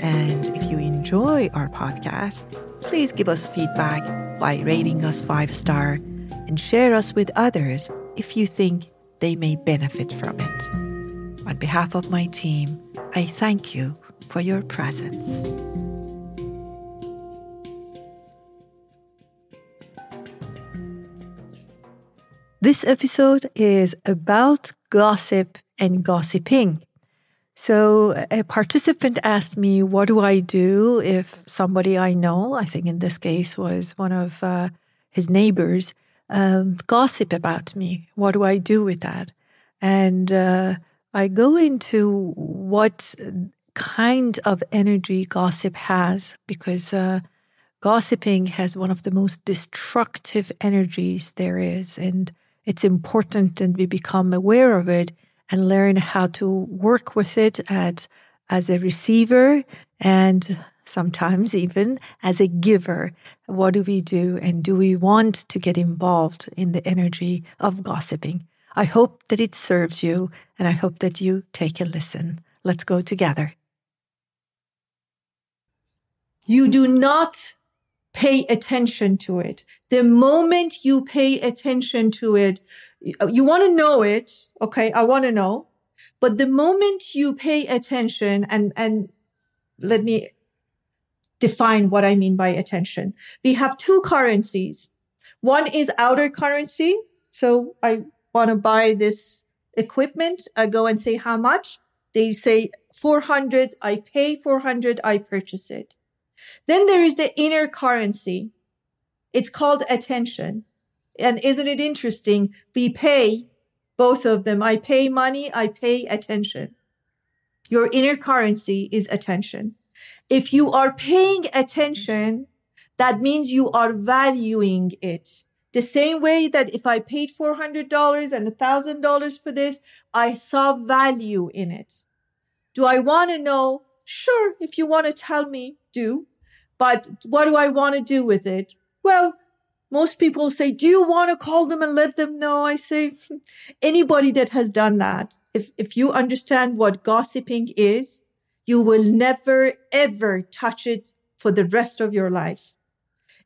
And if you enjoy our podcast, please give us feedback by rating us five star and share us with others if you think they may benefit from it. On behalf of my team, I thank you for your presence. This episode is about gossip and gossiping. So, a participant asked me, What do I do if somebody I know, I think in this case was one of uh, his neighbors, um, gossip about me? What do I do with that? And uh, I go into what kind of energy gossip has because uh, gossiping has one of the most destructive energies there is. And it's important that we become aware of it and learn how to work with it at, as a receiver and sometimes even as a giver. What do we do? And do we want to get involved in the energy of gossiping? I hope that it serves you and I hope that you take a listen. Let's go together. You do not pay attention to it. The moment you pay attention to it, you want to know it. Okay. I want to know. But the moment you pay attention and, and let me define what I mean by attention. We have two currencies. One is outer currency. So I want to buy this equipment. I go and say how much. They say 400. I pay 400. I purchase it. Then there is the inner currency. It's called attention. And isn't it interesting? We pay both of them. I pay money. I pay attention. Your inner currency is attention. If you are paying attention, that means you are valuing it. The same way that if I paid $400 and $1,000 for this, I saw value in it. Do I want to know? Sure, if you want to tell me, do. But what do I want to do with it? Well, most people say, do you want to call them and let them know? I say, anybody that has done that, if, if you understand what gossiping is, you will never ever touch it for the rest of your life.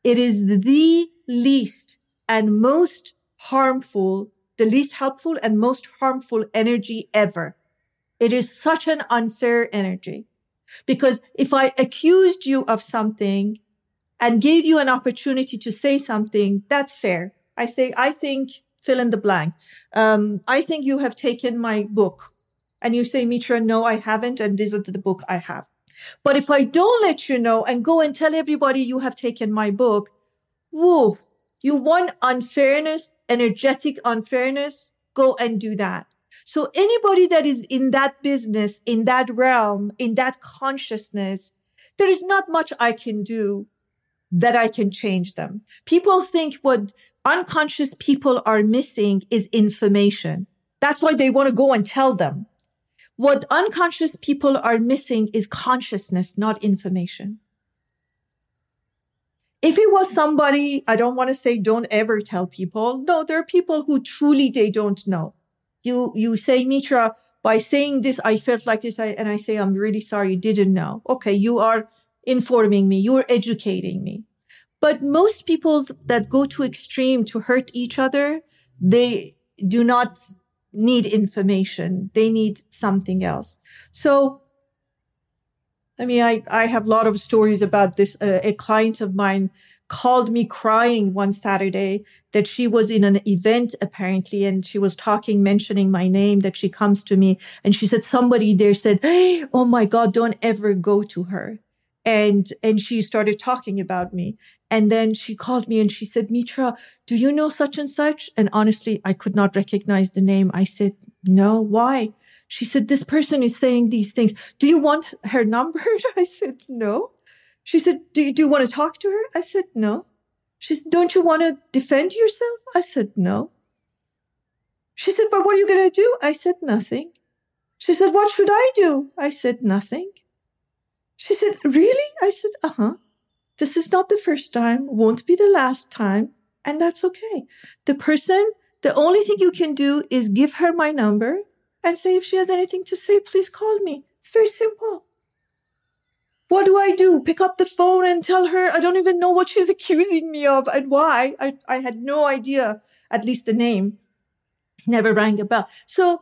It is the least and most harmful, the least helpful and most harmful energy ever. It is such an unfair energy. Because if I accused you of something and gave you an opportunity to say something, that's fair. I say, I think, fill in the blank. Um, I think you have taken my book. And you say, Mitra, no, I haven't. And this is the book I have. But if I don't let you know and go and tell everybody you have taken my book, whoa, you want unfairness, energetic unfairness, go and do that. So anybody that is in that business, in that realm, in that consciousness, there is not much I can do that I can change them. People think what unconscious people are missing is information. That's why they want to go and tell them. What unconscious people are missing is consciousness, not information. If it was somebody, I don't want to say don't ever tell people. No, there are people who truly they don't know you you say mitra by saying this i felt like this I, and i say i'm really sorry you didn't know. Okay you are informing me you're educating me. But most people that go to extreme to hurt each other they do not need information. They need something else. So i mean i i have a lot of stories about this uh, a client of mine called me crying one Saturday that she was in an event apparently and she was talking, mentioning my name, that she comes to me and she said, somebody there said, Oh my God, don't ever go to her. And, and she started talking about me. And then she called me and she said, Mitra, do you know such and such? And honestly, I could not recognize the name. I said, no, why? She said, this person is saying these things. Do you want her number? I said, no. She said, do you, do you want to talk to her? I said, no. She said, don't you want to defend yourself? I said, no. She said, but what are you going to do? I said, nothing. She said, what should I do? I said, nothing. She said, really? I said, uh huh. This is not the first time, won't be the last time, and that's okay. The person, the only thing you can do is give her my number and say, if she has anything to say, please call me. It's very simple. What do I do? Pick up the phone and tell her I don't even know what she's accusing me of and why. I, I had no idea, at least the name never rang a bell. So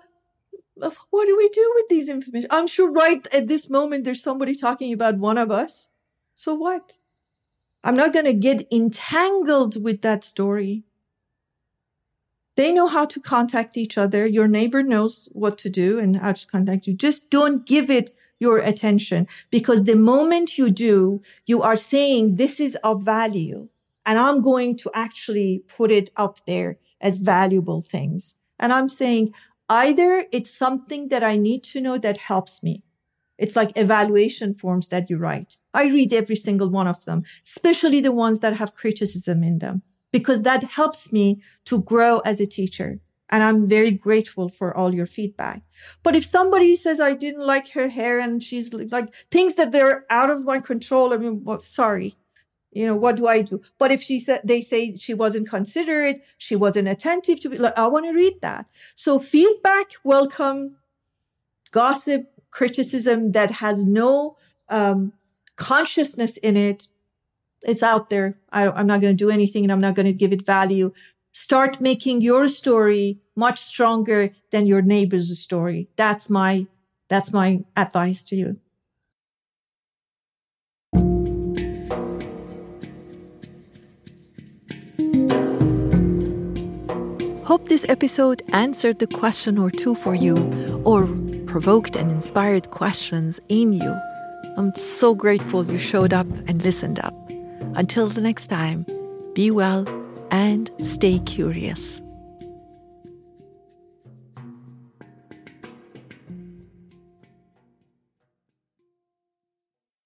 uh, what do we do with these information? I'm sure right at this moment there's somebody talking about one of us. So what? I'm not going to get entangled with that story. They know how to contact each other. Your neighbor knows what to do and how to contact you. Just don't give it your attention because the moment you do, you are saying this is of value and I'm going to actually put it up there as valuable things. And I'm saying either it's something that I need to know that helps me. It's like evaluation forms that you write. I read every single one of them, especially the ones that have criticism in them, because that helps me to grow as a teacher. And I'm very grateful for all your feedback. But if somebody says I didn't like her hair and she's like things that they're out of my control, I mean, well, sorry. You know, what do I do? But if she said, they say she wasn't considerate, she wasn't attentive to me, like, I want to read that. So feedback, welcome, gossip, criticism that has no um, consciousness in it, it's out there. I, I'm not going to do anything and I'm not going to give it value. Start making your story much stronger than your neighbor's story. That's my, that's my advice to you. Hope this episode answered the question or two for you or provoked and inspired questions in you. I'm so grateful you showed up and listened up. Until the next time, be well and stay curious.